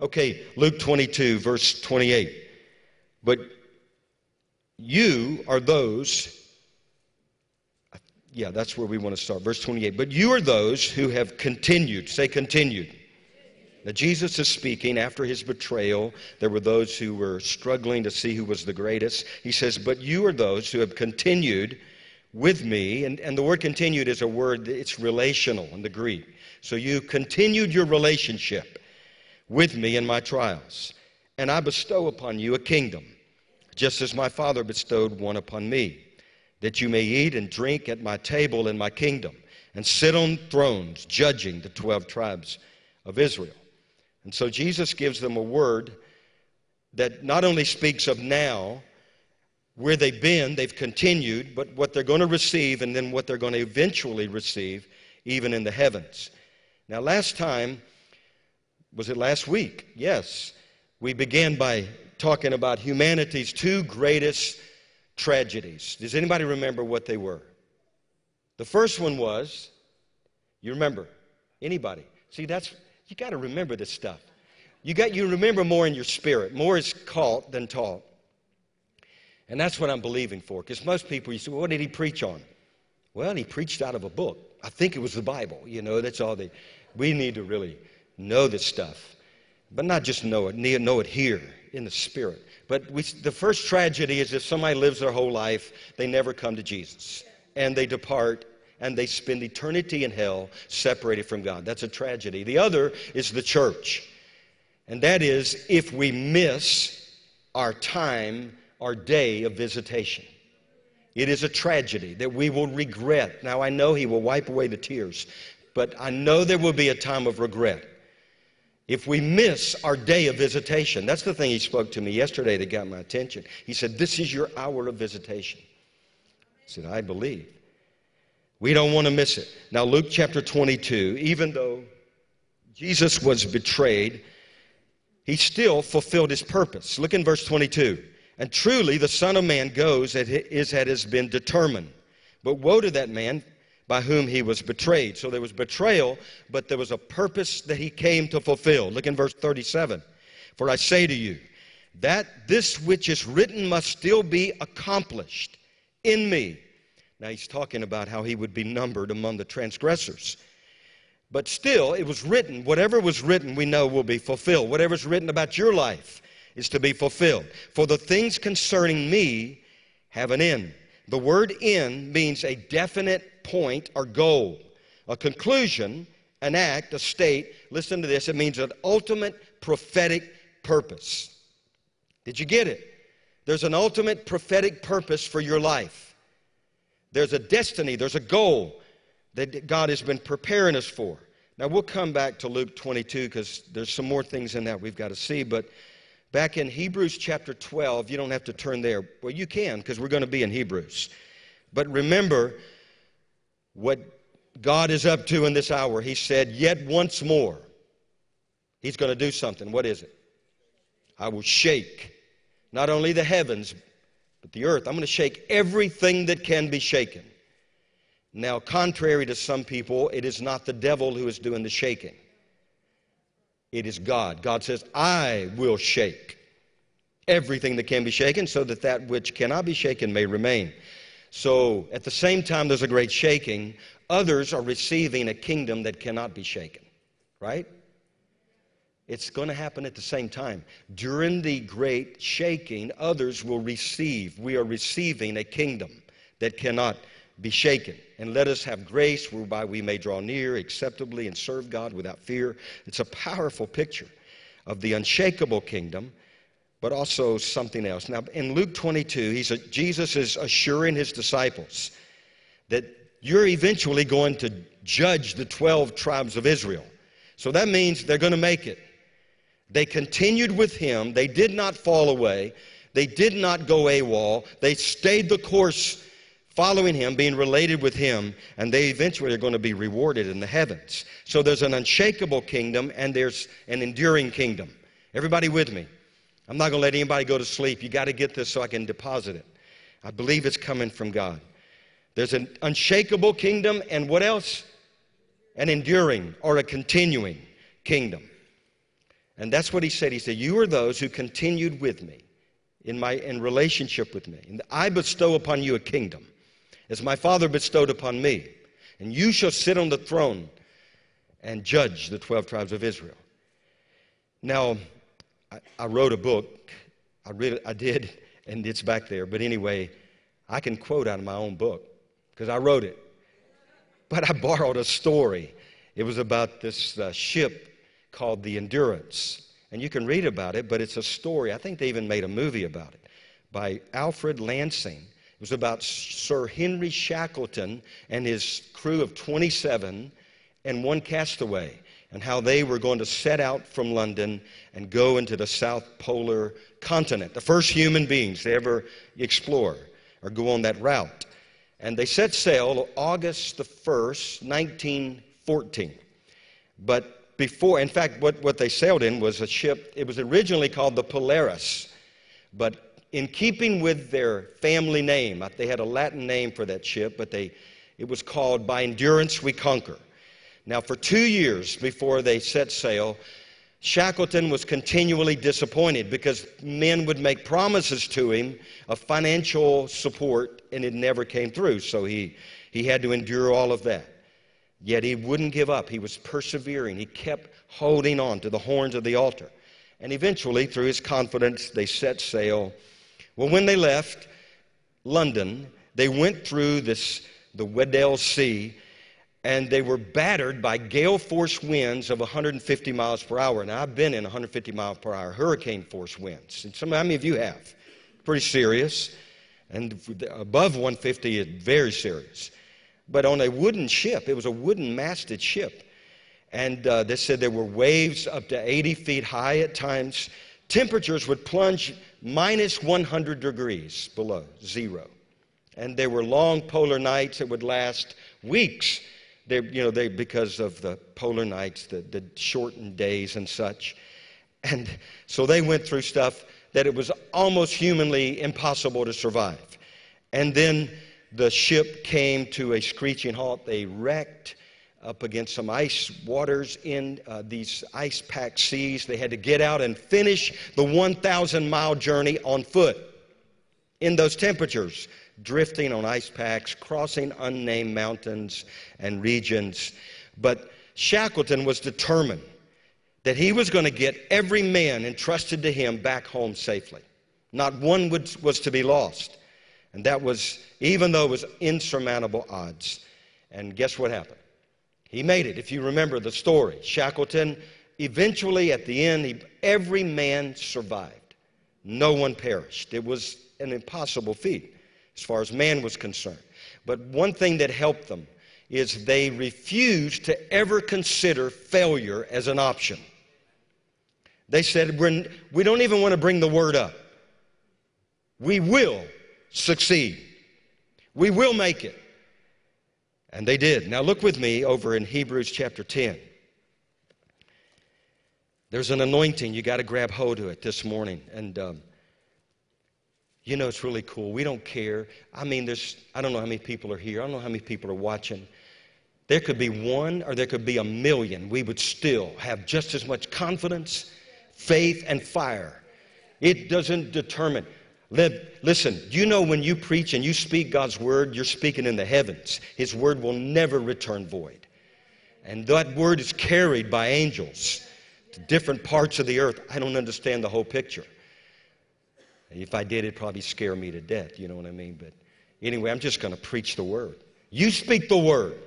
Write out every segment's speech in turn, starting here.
Okay, Luke 22, verse 28. But you are those, yeah, that's where we want to start. Verse 28. But you are those who have continued. Say continued. Now, Jesus is speaking after his betrayal. There were those who were struggling to see who was the greatest. He says, But you are those who have continued with me. And, and the word continued is a word, it's relational in the Greek. So you continued your relationship with me in my trials. And I bestow upon you a kingdom, just as my Father bestowed one upon me, that you may eat and drink at my table in my kingdom, and sit on thrones, judging the 12 tribes of Israel. And so Jesus gives them a word that not only speaks of now, where they've been, they've continued, but what they're going to receive and then what they're going to eventually receive, even in the heavens. Now, last time, was it last week? Yes. We began by talking about humanity's two greatest tragedies. Does anybody remember what they were? The first one was, you remember? Anybody? See, that's you got to remember this stuff. You got you remember more in your spirit. More is caught than taught. And that's what I'm believing for. Because most people, you say, well, what did he preach on? Well, he preached out of a book. I think it was the Bible. You know, that's all they. We need to really know this stuff, but not just know it. Know it here in the spirit. But we, the first tragedy is if somebody lives their whole life, they never come to Jesus, and they depart. And they spend eternity in hell separated from God. That's a tragedy. The other is the church. And that is if we miss our time, our day of visitation. It is a tragedy that we will regret. Now, I know He will wipe away the tears, but I know there will be a time of regret. If we miss our day of visitation, that's the thing He spoke to me yesterday that got my attention. He said, This is your hour of visitation. I said, I believe. We don't want to miss it. Now, Luke chapter 22, even though Jesus was betrayed, he still fulfilled his purpose. Look in verse 22. And truly the Son of Man goes as it has been determined. But woe to that man by whom he was betrayed. So there was betrayal, but there was a purpose that he came to fulfill. Look in verse 37. For I say to you, that this which is written must still be accomplished in me. Now he's talking about how he would be numbered among the transgressors. But still, it was written, whatever was written, we know will be fulfilled. Whatever's written about your life is to be fulfilled. For the things concerning me have an end. The word end means a definite point or goal, a conclusion, an act, a state. Listen to this it means an ultimate prophetic purpose. Did you get it? There's an ultimate prophetic purpose for your life. There's a destiny, there's a goal that God has been preparing us for. Now, we'll come back to Luke 22 because there's some more things in that we've got to see. But back in Hebrews chapter 12, you don't have to turn there. Well, you can because we're going to be in Hebrews. But remember what God is up to in this hour. He said, Yet once more, He's going to do something. What is it? I will shake not only the heavens, but the earth. I'm going to shake everything that can be shaken. Now, contrary to some people, it is not the devil who is doing the shaking. It is God. God says, I will shake everything that can be shaken so that that which cannot be shaken may remain. So, at the same time, there's a great shaking. Others are receiving a kingdom that cannot be shaken, right? It's going to happen at the same time. During the great shaking, others will receive. We are receiving a kingdom that cannot be shaken. And let us have grace whereby we may draw near acceptably and serve God without fear. It's a powerful picture of the unshakable kingdom, but also something else. Now, in Luke 22, he's a, Jesus is assuring his disciples that you're eventually going to judge the 12 tribes of Israel. So that means they're going to make it. They continued with him. They did not fall away. They did not go AWOL. They stayed the course following him, being related with him, and they eventually are going to be rewarded in the heavens. So there's an unshakable kingdom and there's an enduring kingdom. Everybody with me? I'm not going to let anybody go to sleep. You got to get this so I can deposit it. I believe it's coming from God. There's an unshakable kingdom, and what else? An enduring or a continuing kingdom. And that's what he said. He said, You are those who continued with me in my in relationship with me. And I bestow upon you a kingdom, as my Father bestowed upon me. And you shall sit on the throne and judge the 12 tribes of Israel. Now, I, I wrote a book. I, read, I did, and it's back there. But anyway, I can quote out of my own book because I wrote it. But I borrowed a story. It was about this uh, ship called the Endurance. And you can read about it, but it's a story. I think they even made a movie about it by Alfred Lansing. It was about Sir Henry Shackleton and his crew of 27 and one castaway, and how they were going to set out from London and go into the South Polar continent, the first human beings to ever explore or go on that route. And they set sail August the 1st, 1914. But before, in fact, what, what they sailed in was a ship, it was originally called the Polaris. But in keeping with their family name, uh, they had a Latin name for that ship, but they, it was called By Endurance We Conquer. Now, for two years before they set sail, Shackleton was continually disappointed because men would make promises to him of financial support and it never came through. So he, he had to endure all of that. Yet he wouldn't give up. He was persevering. He kept holding on to the horns of the altar. And eventually, through his confidence, they set sail. Well, when they left London, they went through this, the Weddell Sea and they were battered by gale force winds of 150 miles per hour. Now, I've been in 150 miles per hour hurricane force winds. And some, how many of you have? Pretty serious. And above 150 is very serious. But on a wooden ship, it was a wooden masted ship. And uh, they said there were waves up to 80 feet high at times. Temperatures would plunge minus 100 degrees below zero. And there were long polar nights that would last weeks they, you know, they, because of the polar nights, the, the shortened days and such. And so they went through stuff that it was almost humanly impossible to survive. And then the ship came to a screeching halt. They wrecked up against some ice waters in uh, these ice packed seas. They had to get out and finish the 1,000 mile journey on foot in those temperatures drifting on ice packs, crossing unnamed mountains and regions. But Shackleton was determined that he was going to get every man entrusted to him back home safely. Not one would, was to be lost. And that was, even though it was insurmountable odds. And guess what happened? He made it. If you remember the story, Shackleton, eventually at the end, he, every man survived. No one perished. It was an impossible feat as far as man was concerned. But one thing that helped them is they refused to ever consider failure as an option. They said, We're, We don't even want to bring the word up. We will succeed, we will make it. And they did. Now, look with me over in Hebrews chapter 10. There's an anointing. You got to grab hold of it this morning. And um, you know, it's really cool. We don't care. I mean, there's, I don't know how many people are here. I don't know how many people are watching. There could be one or there could be a million. We would still have just as much confidence, faith, and fire. It doesn't determine. Listen, you know when you preach and you speak God's word, you're speaking in the heavens. His word will never return void. And that word is carried by angels to different parts of the earth. I don't understand the whole picture. If I did, it'd probably scare me to death, you know what I mean? But anyway, I'm just going to preach the word. You speak the word.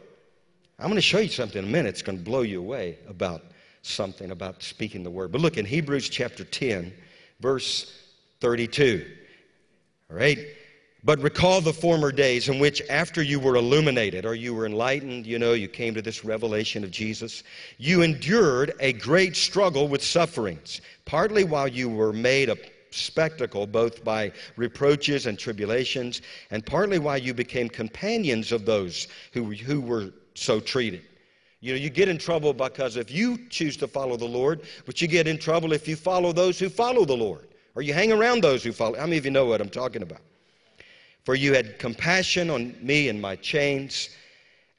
I'm going to show you something in a minute. It's going to blow you away about something about speaking the word. But look in Hebrews chapter 10, verse 32. All right? But recall the former days in which, after you were illuminated or you were enlightened, you know, you came to this revelation of Jesus, you endured a great struggle with sufferings, partly while you were made a spectacle, both by reproaches and tribulations, and partly while you became companions of those who, who were so treated. You know, you get in trouble because if you choose to follow the Lord, but you get in trouble if you follow those who follow the Lord. Or you hang around those who follow. How many of you know what I'm talking about? For you had compassion on me and my chains,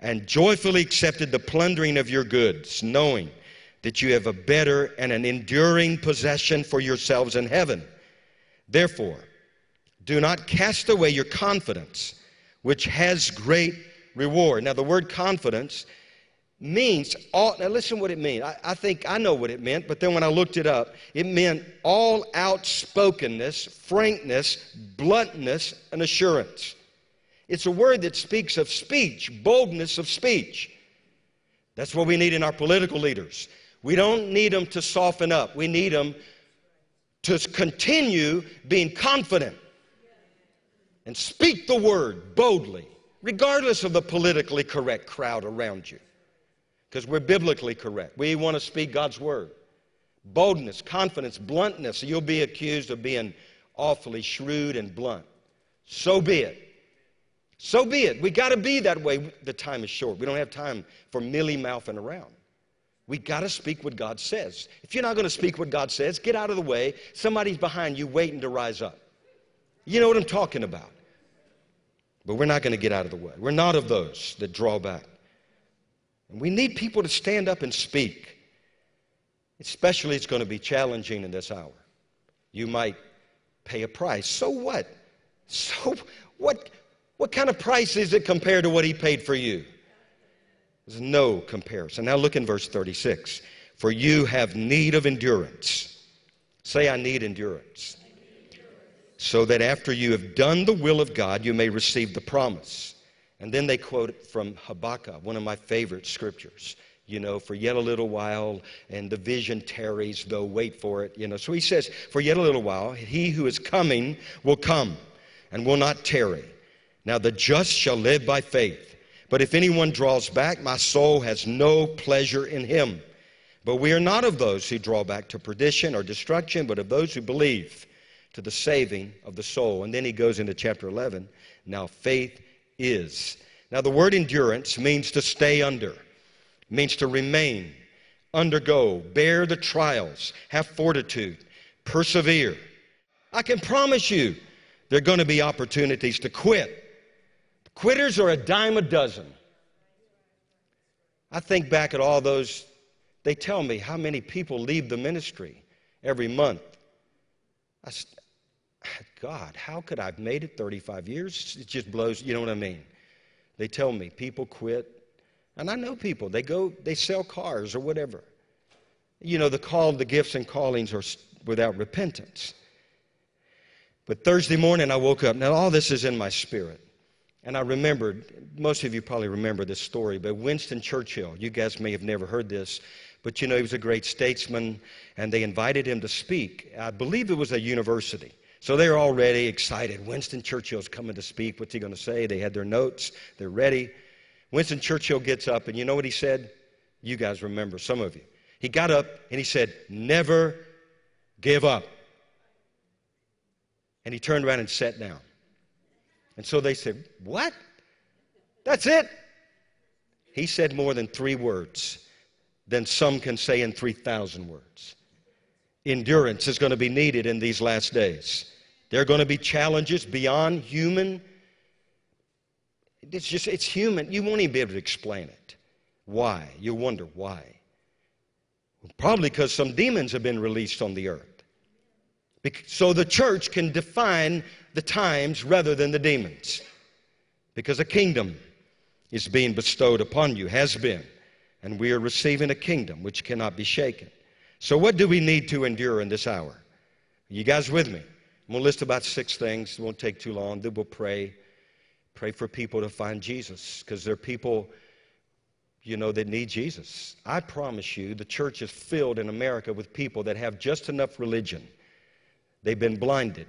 and joyfully accepted the plundering of your goods, knowing that you have a better and an enduring possession for yourselves in heaven. Therefore, do not cast away your confidence, which has great reward. Now, the word confidence means all, now listen what it means. I, I think I know what it meant, but then when I looked it up, it meant all outspokenness, frankness, bluntness, and assurance. It's a word that speaks of speech, boldness of speech. That's what we need in our political leaders. We don't need them to soften up. We need them to continue being confident and speak the word boldly, regardless of the politically correct crowd around you. Because we're biblically correct. We want to speak God's word. Boldness, confidence, bluntness. You'll be accused of being awfully shrewd and blunt. So be it. So be it. We got to be that way. The time is short. We don't have time for milly mouthing around. We got to speak what God says. If you're not going to speak what God says, get out of the way. Somebody's behind you waiting to rise up. You know what I'm talking about. But we're not going to get out of the way. We're not of those that draw back. And we need people to stand up and speak. Especially, it's going to be challenging in this hour. You might pay a price. So what? So what? What kind of price is it compared to what he paid for you? There's no comparison. Now look in verse 36. For you have need of endurance. Say, I need endurance. So that after you have done the will of God, you may receive the promise. And then they quote from Habakkuk, one of my favorite scriptures. You know, for yet a little while, and the vision tarries, though wait for it. You know, so he says, For yet a little while, he who is coming will come and will not tarry. Now the just shall live by faith. But if anyone draws back, my soul has no pleasure in him. But we are not of those who draw back to perdition or destruction, but of those who believe to the saving of the soul. And then he goes into chapter 11. Now faith is. Now the word endurance means to stay under, means to remain, undergo, bear the trials, have fortitude, persevere. I can promise you there are going to be opportunities to quit. Quitters are a dime a dozen. I think back at all those, they tell me how many people leave the ministry every month. God, how could I have made it 35 years? It just blows, you know what I mean? They tell me people quit. And I know people, they go, they sell cars or whatever. You know, the call, the gifts and callings are without repentance. But Thursday morning I woke up. Now, all this is in my spirit. And I remembered, most of you probably remember this story, but Winston Churchill, you guys may have never heard this, but you know, he was a great statesman, and they invited him to speak. I believe it was a university. So they're already excited. Winston Churchill's coming to speak. What's he going to say? They had their notes, they're ready. Winston Churchill gets up, and you know what he said? You guys remember, some of you. He got up and he said, Never give up. And he turned around and sat down. And so they said, What? That's it? He said more than three words than some can say in 3,000 words. Endurance is going to be needed in these last days. There are going to be challenges beyond human. It's just, it's human. You won't even be able to explain it. Why? You'll wonder why. Probably because some demons have been released on the earth. So the church can define the times rather than the demons. Because a kingdom is being bestowed upon you, has been. And we are receiving a kingdom which cannot be shaken. So, what do we need to endure in this hour? You guys with me? I'm going to list about six things. It won't take too long. Then we'll pray. Pray for people to find Jesus because there are people, you know, that need Jesus. I promise you, the church is filled in America with people that have just enough religion. They've been blinded.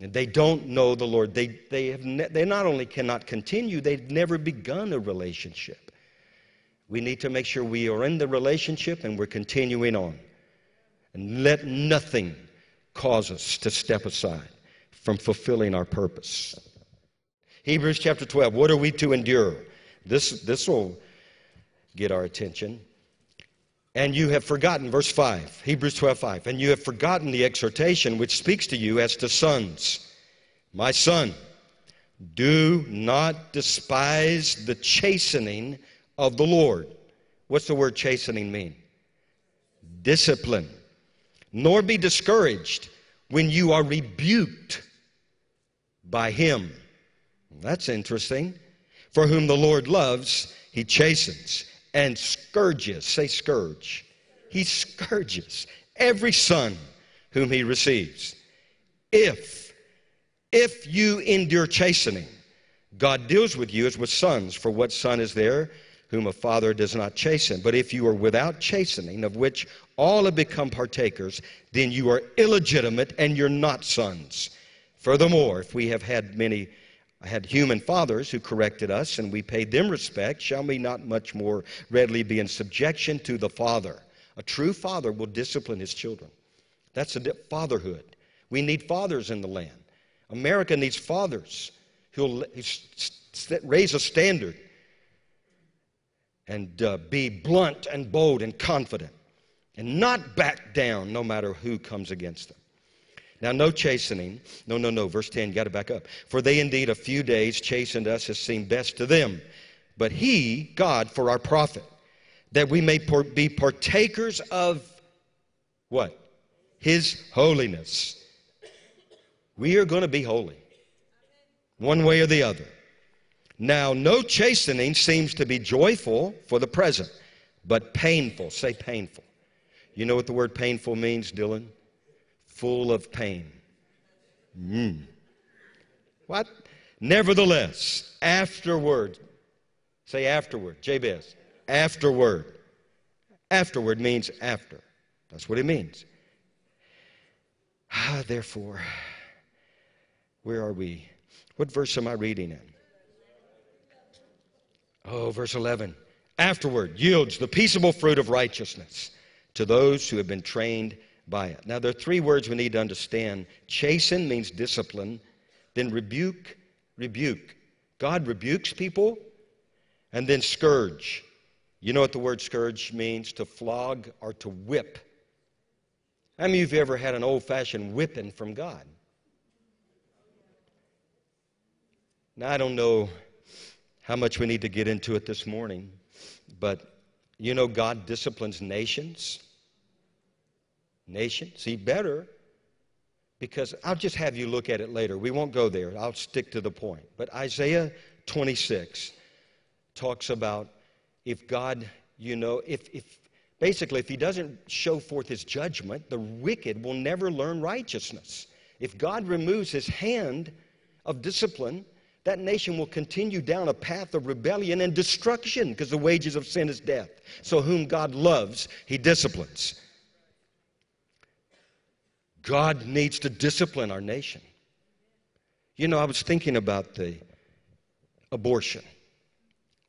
And they don't know the Lord. They, they, have ne- they not only cannot continue, they've never begun a relationship. We need to make sure we are in the relationship and we're continuing on. And let nothing cause us to step aside from fulfilling our purpose. Hebrews chapter 12. What are we to endure? This, this will get our attention. And you have forgotten, verse 5, Hebrews 12, 5, and you have forgotten the exhortation which speaks to you as to sons. My son, do not despise the chastening of the Lord. What's the word chastening mean? Discipline. Nor be discouraged when you are rebuked by him. That's interesting. For whom the Lord loves, he chastens and scourges. Say scourge. He scourges every son whom he receives. If, if you endure chastening, God deals with you as with sons. For what son is there whom a father does not chasten? But if you are without chastening, of which all have become partakers, then you are illegitimate and you're not sons. Furthermore, if we have had many had human fathers who corrected us and we paid them respect, shall we not much more readily be in subjection to the Father? A true father will discipline his children. That's a fatherhood. We need fathers in the land. America needs fathers who'll raise a standard and uh, be blunt and bold and confident and not back down no matter who comes against them. Now, no chastening. No, no, no. Verse 10, you got to back up. For they indeed a few days chastened us as seemed best to them. But he, God, for our profit, that we may be partakers of what? His holiness. We are going to be holy, one way or the other. Now, no chastening seems to be joyful for the present, but painful. Say painful. You know what the word painful means, Dylan? Full of pain. Mm. What? Nevertheless, afterward, say afterward, Jabez, afterward. Afterward means after. That's what it means. Ah, therefore, where are we? What verse am I reading in? Oh, verse 11. Afterward yields the peaceable fruit of righteousness to those who have been trained by it. Now, there are three words we need to understand. Chasten means discipline, then rebuke, rebuke. God rebukes people, and then scourge. You know what the word scourge means? To flog or to whip. How many of you have ever had an old fashioned whipping from God? Now, I don't know how much we need to get into it this morning, but you know, God disciplines nations. Nations. He better, because I'll just have you look at it later. We won't go there. I'll stick to the point. But Isaiah 26 talks about if God, you know, if, if basically, if He doesn't show forth His judgment, the wicked will never learn righteousness. If God removes His hand of discipline, that nation will continue down a path of rebellion and destruction because the wages of sin is death. So, whom God loves, He disciplines. God needs to discipline our nation. You know, I was thinking about the abortion.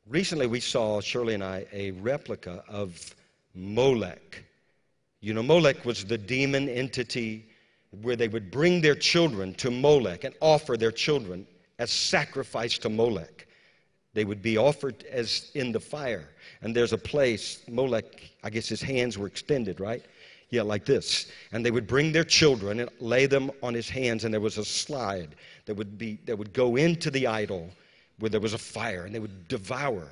Recently, we saw, Shirley and I, a replica of Molech. You know, Molech was the demon entity where they would bring their children to Molech and offer their children as sacrifice to Molech. They would be offered as in the fire. And there's a place, Molech, I guess his hands were extended, right? Yeah, like this. And they would bring their children and lay them on his hands, and there was a slide that would be that would go into the idol where there was a fire, and they would devour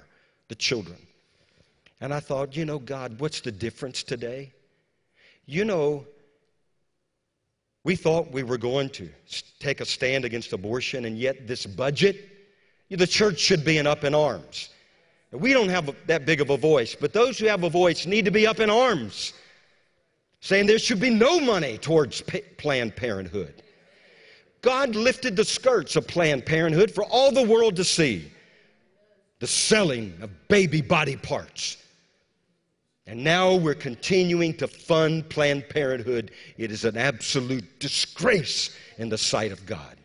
the children. And I thought, you know, God, what's the difference today? You know, we thought we were going to take a stand against abortion, and yet this budget, the church should be in up in arms. We don't have that big of a voice, but those who have a voice need to be up in arms, saying there should be no money towards Planned Parenthood. God lifted the skirts of Planned Parenthood for all the world to see the selling of baby body parts. And now we're continuing to fund Planned Parenthood. It is an absolute disgrace in the sight of God.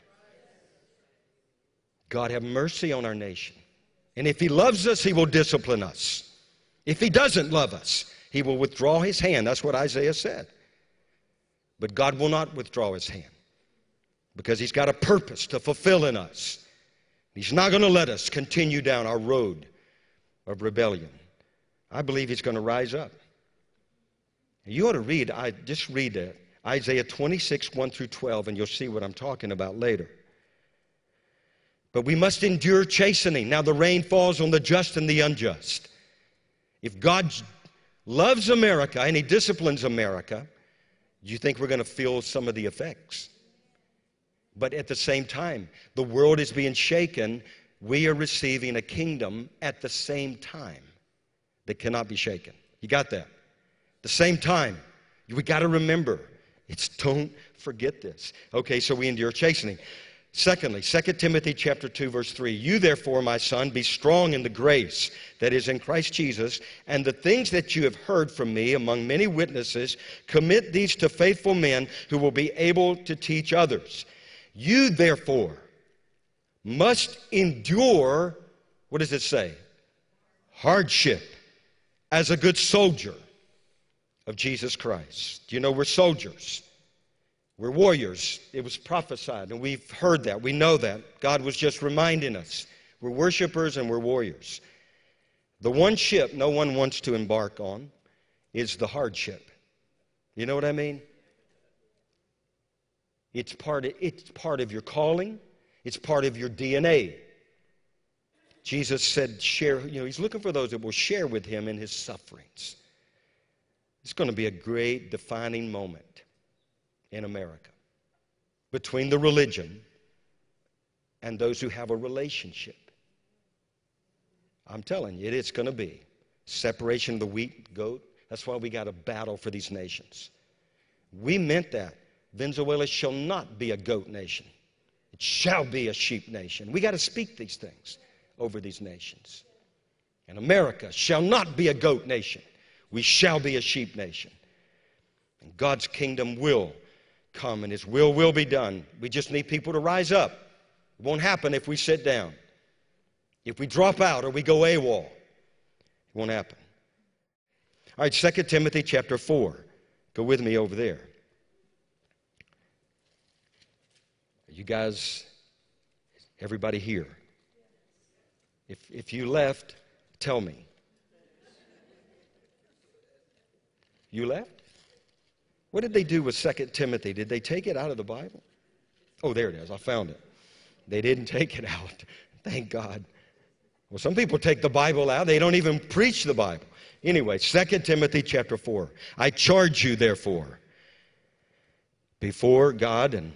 God have mercy on our nation. And if He loves us, He will discipline us. If He doesn't love us, He will withdraw His hand. That's what Isaiah said. But God will not withdraw His hand because He's got a purpose to fulfill in us. He's not going to let us continue down our road of rebellion. I believe He's going to rise up. You ought to read, I just read that. Isaiah 26, 1 through 12, and you'll see what I'm talking about later. But we must endure chastening. Now the rain falls on the just and the unjust. If God loves America and He disciplines America, you think we're going to feel some of the effects. But at the same time, the world is being shaken. We are receiving a kingdom at the same time that cannot be shaken. You got that? At The same time. We got to remember. It's don't forget this. Okay, so we endure chastening. Secondly, 2 Timothy chapter 2 verse 3, you therefore my son be strong in the grace that is in Christ Jesus and the things that you have heard from me among many witnesses commit these to faithful men who will be able to teach others. You therefore must endure what does it say? Hardship as a good soldier of Jesus Christ. Do you know we're soldiers? We're warriors. It was prophesied, and we've heard that. We know that. God was just reminding us. We're worshipers and we're warriors. The one ship no one wants to embark on is the hardship. You know what I mean? It's part of, it's part of your calling, it's part of your DNA. Jesus said, share, you know, he's looking for those that will share with him in his sufferings. It's going to be a great defining moment in America between the religion and those who have a relationship. I'm telling you, it's going to be separation of the wheat, goat. That's why we got to battle for these nations. We meant that. Venezuela shall not be a goat nation, it shall be a sheep nation. We got to speak these things over these nations. And America shall not be a goat nation, we shall be a sheep nation. And God's kingdom will come and His will will be done. We just need people to rise up. It won't happen if we sit down. If we drop out or we go AWOL, it won't happen. All right, 2 Timothy chapter 4. Go with me over there. You guys, everybody here? If, if you left, tell me. You left? What did they do with 2 Timothy? Did they take it out of the Bible? Oh, there it is. I found it. They didn't take it out. Thank God. Well, some people take the Bible out. They don't even preach the Bible. Anyway, 2 Timothy chapter 4. I charge you, therefore, before God and,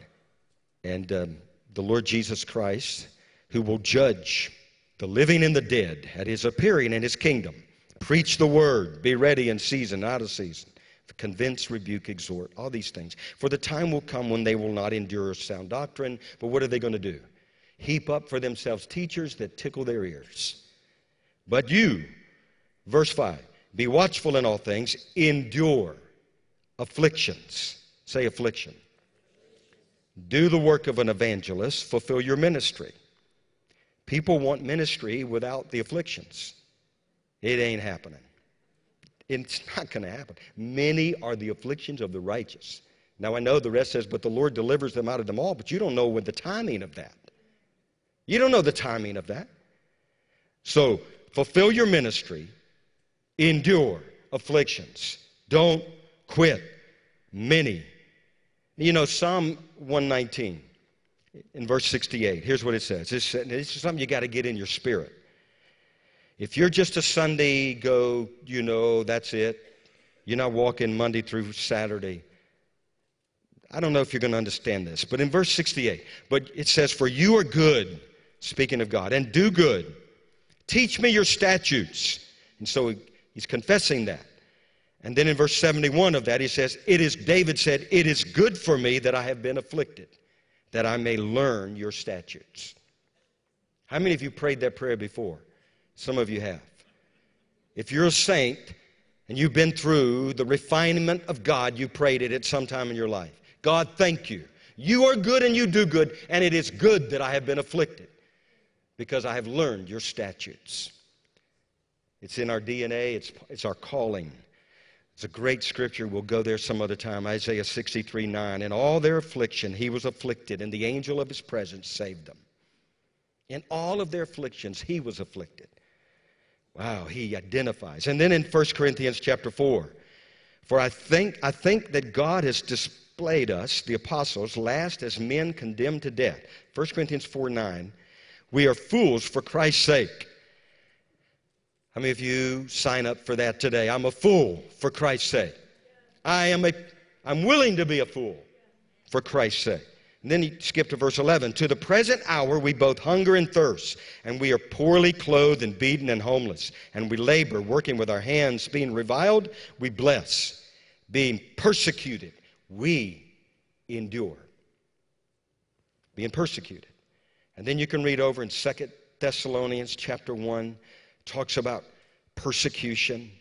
and um, the Lord Jesus Christ, who will judge the living and the dead at his appearing in his kingdom. Preach the word. Be ready in season, out of season convince, rebuke, exhort, all these things. For the time will come when they will not endure sound doctrine, but what are they going to do? Heap up for themselves teachers that tickle their ears. But you, verse 5, be watchful in all things, endure afflictions. Say affliction. Do the work of an evangelist, fulfill your ministry. People want ministry without the afflictions. It ain't happening. It's not going to happen. Many are the afflictions of the righteous. Now I know the rest says, but the Lord delivers them out of them all, but you don't know what the timing of that. You don't know the timing of that. So fulfill your ministry, endure afflictions, don't quit. Many. You know, Psalm 119 in verse 68, here's what it says. This, is something you got to get in your spirit. If you're just a Sunday go, you know, that's it. You're not walking Monday through Saturday. I don't know if you're going to understand this, but in verse 68, but it says, For you are good, speaking of God, and do good. Teach me your statutes. And so he's confessing that. And then in verse 71 of that, he says, It is, David said, It is good for me that I have been afflicted, that I may learn your statutes. How many of you prayed that prayer before? Some of you have. If you're a saint and you've been through the refinement of God, you prayed it at some time in your life. God, thank you. You are good and you do good, and it is good that I have been afflicted because I have learned your statutes. It's in our DNA, it's, it's our calling. It's a great scripture. We'll go there some other time. Isaiah 63 9. In all their affliction, he was afflicted, and the angel of his presence saved them. In all of their afflictions, he was afflicted. Wow, he identifies. And then in 1 Corinthians chapter 4, For I think, I think that God has displayed us, the apostles, last as men condemned to death. 1 Corinthians 4 9. We are fools for Christ's sake. How many of you sign up for that today? I'm a fool for Christ's sake. I am a, I'm willing to be a fool for Christ's sake. And then he skipped to verse 11. To the present hour, we both hunger and thirst, and we are poorly clothed and beaten and homeless. And we labor, working with our hands, being reviled, we bless. Being persecuted, we endure. Being persecuted. And then you can read over in 2 Thessalonians chapter 1, talks about persecution,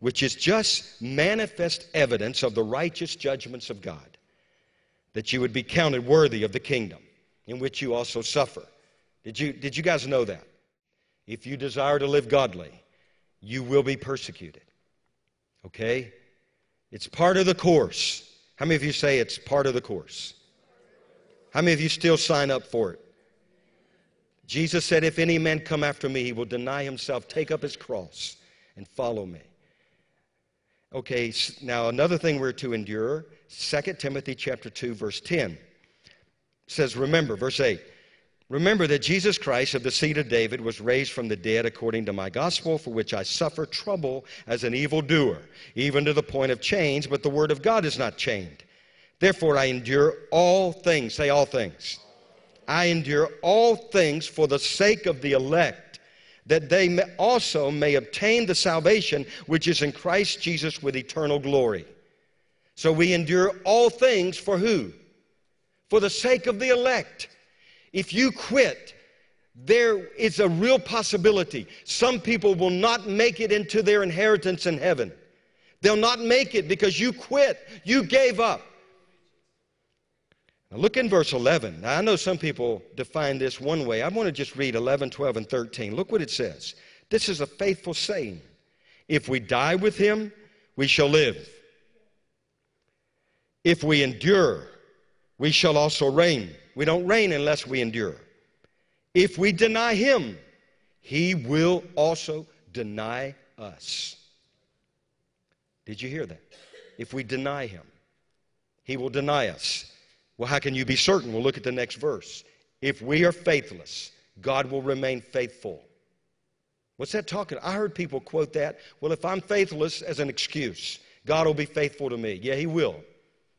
which is just manifest evidence of the righteous judgments of God that you would be counted worthy of the kingdom in which you also suffer. Did you, did you guys know that? If you desire to live godly, you will be persecuted. Okay? It's part of the course. How many of you say it's part of the course? How many of you still sign up for it? Jesus said, If any man come after me, he will deny himself, take up his cross, and follow me. Okay, now another thing we're to endure 2 Timothy chapter 2 verse 10 says remember verse 8 remember that Jesus Christ of the seed of David was raised from the dead according to my gospel for which I suffer trouble as an evildoer even to the point of chains but the word of God is not chained. Therefore I endure all things. Say all things I endure all things for the sake of the elect that they may also may obtain the salvation which is in Christ Jesus with eternal glory so we endure all things for who? For the sake of the elect. If you quit, there is a real possibility. Some people will not make it into their inheritance in heaven. They'll not make it because you quit, you gave up. Now look in verse 11. Now I know some people define this one way. I want to just read 11, 12, and 13. Look what it says. This is a faithful saying. If we die with him, we shall live. If we endure, we shall also reign. We don't reign unless we endure. If we deny him, he will also deny us. Did you hear that? If we deny him, he will deny us. Well, how can you be certain? We'll look at the next verse. If we are faithless, God will remain faithful. What's that talking? I heard people quote that. Well, if I'm faithless as an excuse, God will be faithful to me. Yeah, he will.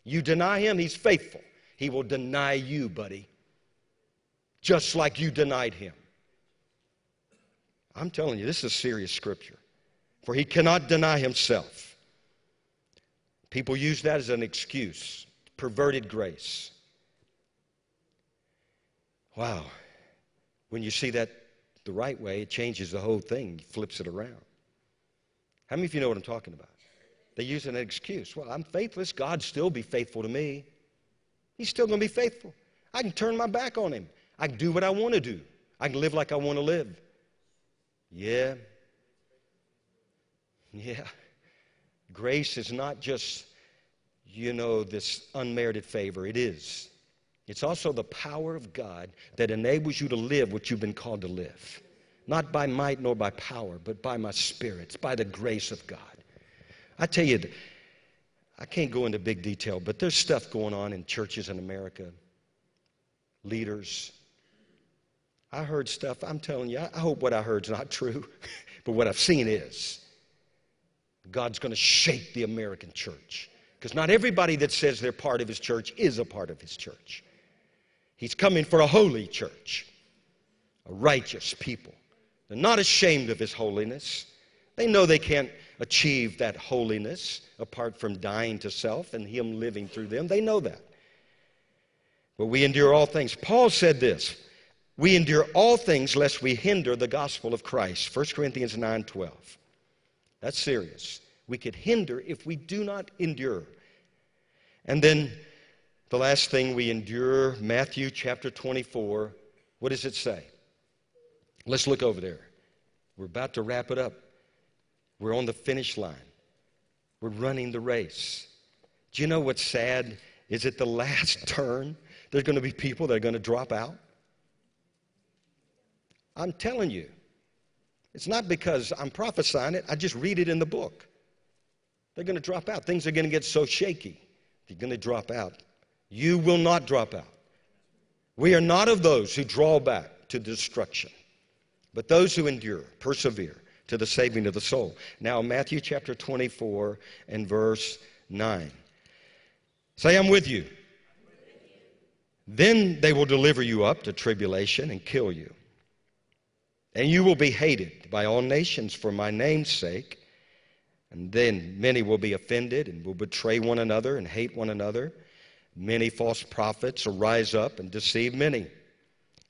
You deny him, he's faithful. He will deny you, buddy, just like you denied him. I'm telling you, this is serious scripture. For he cannot deny himself. People use that as an excuse, perverted grace. Wow. When you see that the right way, it changes the whole thing, flips it around. How many of you know what I'm talking about? They use an excuse. Well, I'm faithless. God still be faithful to me. He's still going to be faithful. I can turn my back on him. I can do what I want to do. I can live like I want to live. Yeah. Yeah. Grace is not just, you know, this unmerited favor. It is. It's also the power of God that enables you to live what you've been called to live. Not by might nor by power, but by my spirit. It's by the grace of God. I tell you, I can't go into big detail, but there's stuff going on in churches in America, leaders. I heard stuff, I'm telling you, I hope what I heard is not true, but what I've seen is God's going to shake the American church. Because not everybody that says they're part of his church is a part of his church. He's coming for a holy church, a righteous people. They're not ashamed of his holiness. They know they can't achieve that holiness apart from dying to self and Him living through them. They know that. But we endure all things. Paul said this We endure all things lest we hinder the gospel of Christ. 1 Corinthians 9 12. That's serious. We could hinder if we do not endure. And then the last thing we endure, Matthew chapter 24. What does it say? Let's look over there. We're about to wrap it up. We're on the finish line. We're running the race. Do you know what's sad? Is at the last turn, there's going to be people that are going to drop out. I'm telling you. It's not because I'm prophesying it, I just read it in the book. They're going to drop out. Things are going to get so shaky. They're going to drop out. You will not drop out. We are not of those who draw back to destruction, but those who endure, persevere to the saving of the soul. Now, Matthew chapter 24 and verse 9. Say, I'm with you. Then they will deliver you up to tribulation and kill you. And you will be hated by all nations for my name's sake. And then many will be offended and will betray one another and hate one another. Many false prophets will rise up and deceive many.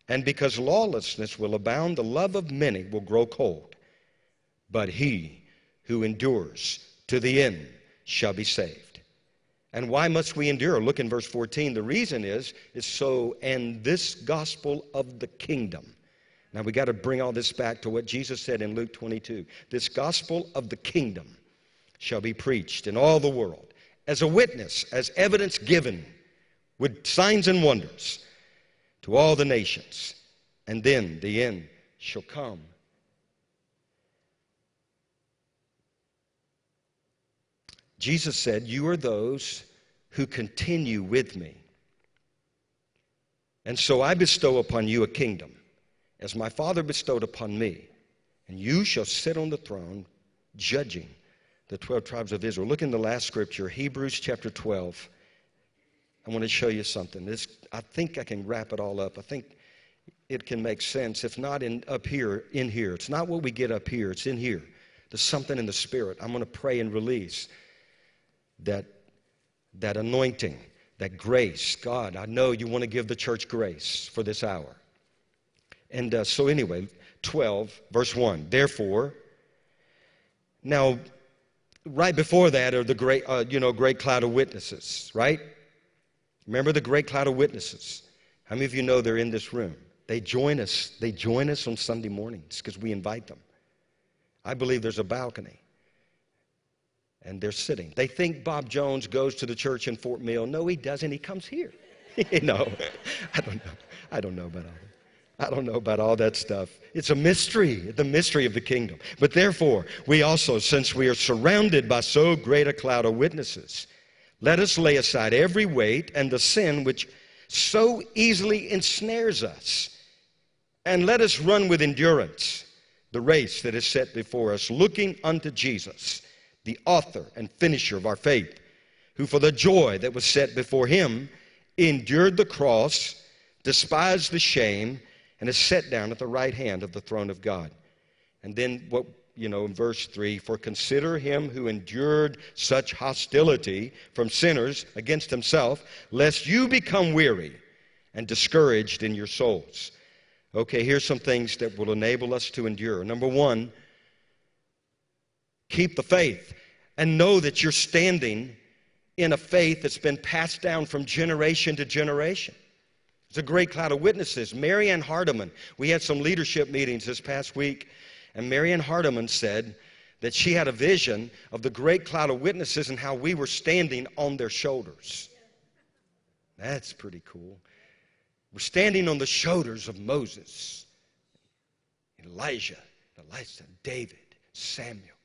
And because lawlessness will abound, the love of many will grow cold. But he who endures to the end shall be saved. And why must we endure? Look in verse 14. The reason is, is so, and this gospel of the kingdom. Now we got to bring all this back to what Jesus said in Luke 22. This gospel of the kingdom shall be preached in all the world as a witness, as evidence given with signs and wonders to all the nations. And then the end shall come. Jesus said, You are those who continue with me. And so I bestow upon you a kingdom, as my Father bestowed upon me. And you shall sit on the throne, judging the 12 tribes of Israel. Look in the last scripture, Hebrews chapter 12. I want to show you something. This, I think I can wrap it all up. I think it can make sense. If not in, up here, in here. It's not what we get up here, it's in here. There's something in the Spirit. I'm going to pray and release that, that anointing, that grace. God, I know you want to give the church grace for this hour. And uh, so, anyway, 12, verse 1. Therefore, now, right before that are the great, uh, you know, great cloud of witnesses, right? Remember the great cloud of witnesses? How many of you know they're in this room? They join us. They join us on Sunday mornings because we invite them. I believe there's a balcony. And they're sitting. They think Bob Jones goes to the church in Fort Mill. No, he doesn't. He comes here. no, I don't know. I don't know about all that. I don't know about all that stuff. It's a mystery, the mystery of the kingdom. But therefore, we also, since we are surrounded by so great a cloud of witnesses, let us lay aside every weight and the sin which so easily ensnares us. And let us run with endurance the race that is set before us, looking unto Jesus, the author and finisher of our faith, who for the joy that was set before him endured the cross, despised the shame, and is set down at the right hand of the throne of God. And then what you know, in verse 3 For consider him who endured such hostility from sinners against himself, lest you become weary and discouraged in your souls. Okay, here's some things that will enable us to endure. Number one, keep the faith and know that you're standing in a faith that's been passed down from generation to generation. It's a great cloud of witnesses. Marianne Hardiman, we had some leadership meetings this past week and Marianne Hardiman said that she had a vision of the great cloud of witnesses and how we were standing on their shoulders. That's pretty cool. We're standing on the shoulders of Moses, Elijah, Elisha, David, Samuel,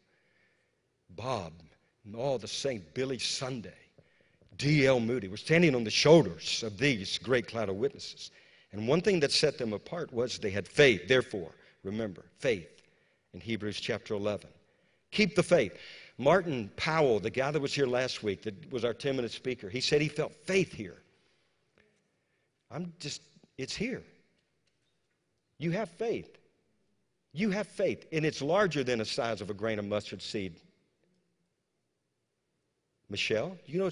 Bob, and all the saints, Billy Sunday, D.L. Moody. We're standing on the shoulders of these great cloud of witnesses. And one thing that set them apart was they had faith. Therefore, remember, faith in Hebrews chapter 11. Keep the faith. Martin Powell, the guy that was here last week, that was our 10 minute speaker, he said he felt faith here. I'm just, it's here. You have faith. You have faith, and it's larger than the size of a grain of mustard seed. Michelle, you know,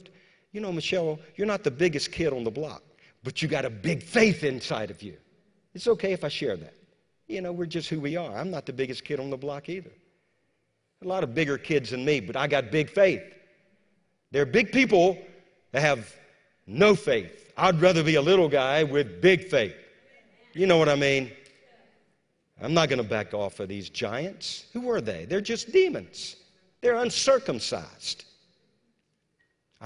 you know, Michelle, you're not the biggest kid on the block, but you got a big faith inside of you. It's okay if I share that. You know, we're just who we are. I'm not the biggest kid on the block either. A lot of bigger kids than me, but I got big faith. There are big people that have no faith. I'd rather be a little guy with big faith. You know what I mean? I'm not going to back off of these giants. Who are they? They're just demons. They're uncircumcised.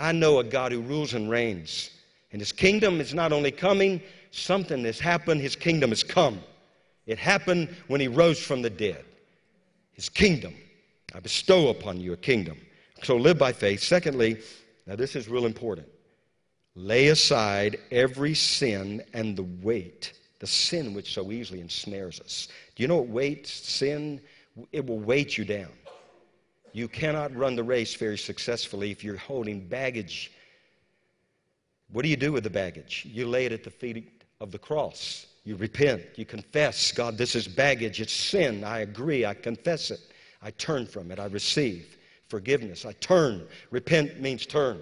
I know a God who rules and reigns, and his kingdom is not only coming, something has happened, his kingdom has come. It happened when he rose from the dead. His kingdom. I bestow upon you a kingdom. So live by faith. Secondly, now this is real important. Lay aside every sin and the weight, the sin which so easily ensnares us. Do you know what weight, sin, it will weight you down. You cannot run the race very successfully if you're holding baggage. What do you do with the baggage? You lay it at the feet of the cross. You repent. You confess, God, this is baggage. It's sin. I agree. I confess it. I turn from it. I receive forgiveness. I turn. Repent means turn.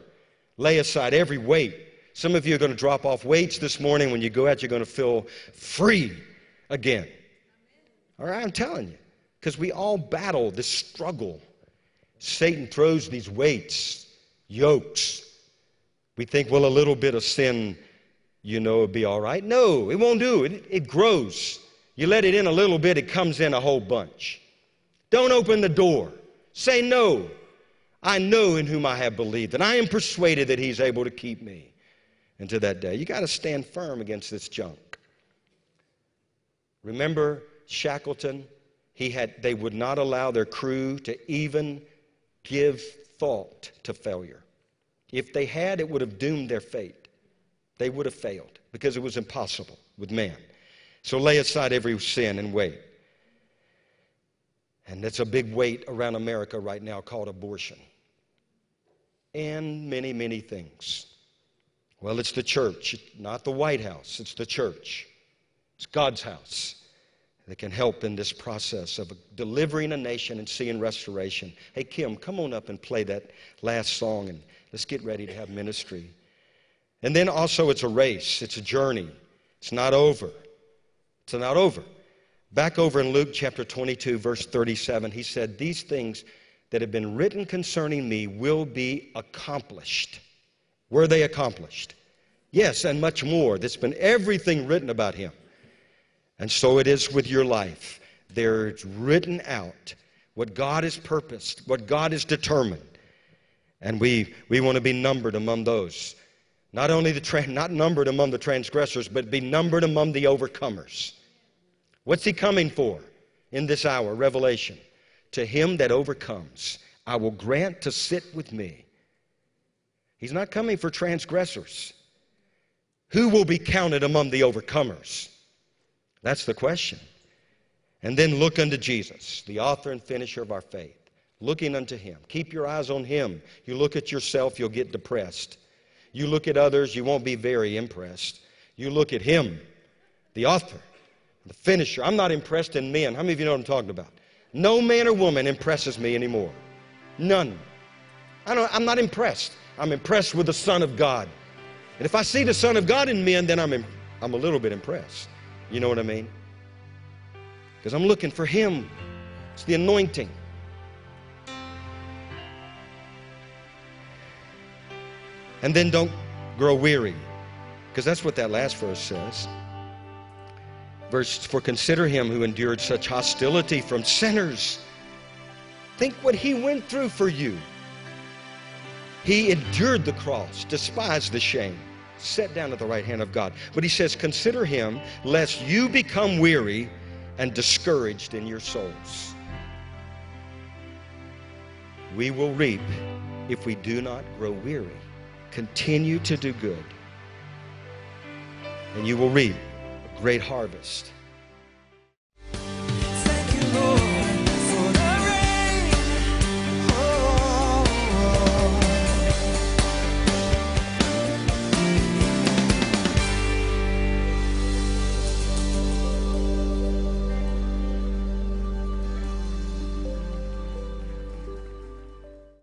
Lay aside every weight. Some of you are going to drop off weights this morning. When you go out, you're going to feel free again. All right, I'm telling you. Because we all battle this struggle. Satan throws these weights, yokes. We think, well, a little bit of sin, you know, will be all right. No, it won't do. It, it grows. You let it in a little bit, it comes in a whole bunch. Don't open the door. Say no. I know in whom I have believed, and I am persuaded that he's able to keep me into that day. You got to stand firm against this junk. Remember Shackleton? He had, they would not allow their crew to even give thought to failure. If they had, it would have doomed their fate. They would have failed because it was impossible with man. So lay aside every sin and weight. And it's a big weight around America right now called abortion. And many, many things. Well, it's the church, not the White House, it's the church. It's God's house that can help in this process of delivering a nation and seeing restoration. Hey, Kim, come on up and play that last song and let's get ready to have ministry. And then also, it's a race, it's a journey. It's not over. It's not over. Back over in Luke chapter 22, verse 37, he said, These things that have been written concerning me will be accomplished. Were they accomplished? Yes, and much more. There's been everything written about him. And so it is with your life. There's written out what God has purposed, what God has determined. And we, we want to be numbered among those. Not only the tra- not numbered among the transgressors, but be numbered among the overcomers. What's he coming for in this hour? Revelation. To him that overcomes, I will grant to sit with me. He's not coming for transgressors. Who will be counted among the overcomers? That's the question. And then look unto Jesus, the author and finisher of our faith. Looking unto him. Keep your eyes on him. You look at yourself, you'll get depressed. You look at others, you won't be very impressed. You look at him, the author, the finisher. I'm not impressed in men. How many of you know what I'm talking about? No man or woman impresses me anymore. None. I don't, I'm not impressed. I'm impressed with the Son of God. And if I see the Son of God in men, then I'm, im- I'm a little bit impressed. You know what I mean? Because I'm looking for Him. It's the anointing. And then don't grow weary. Because that's what that last verse says. Verse, for consider him who endured such hostility from sinners. Think what he went through for you. He endured the cross, despised the shame, sat down at the right hand of God. But he says, Consider him, lest you become weary and discouraged in your souls. We will reap if we do not grow weary. Continue to do good, and you will reap a great harvest.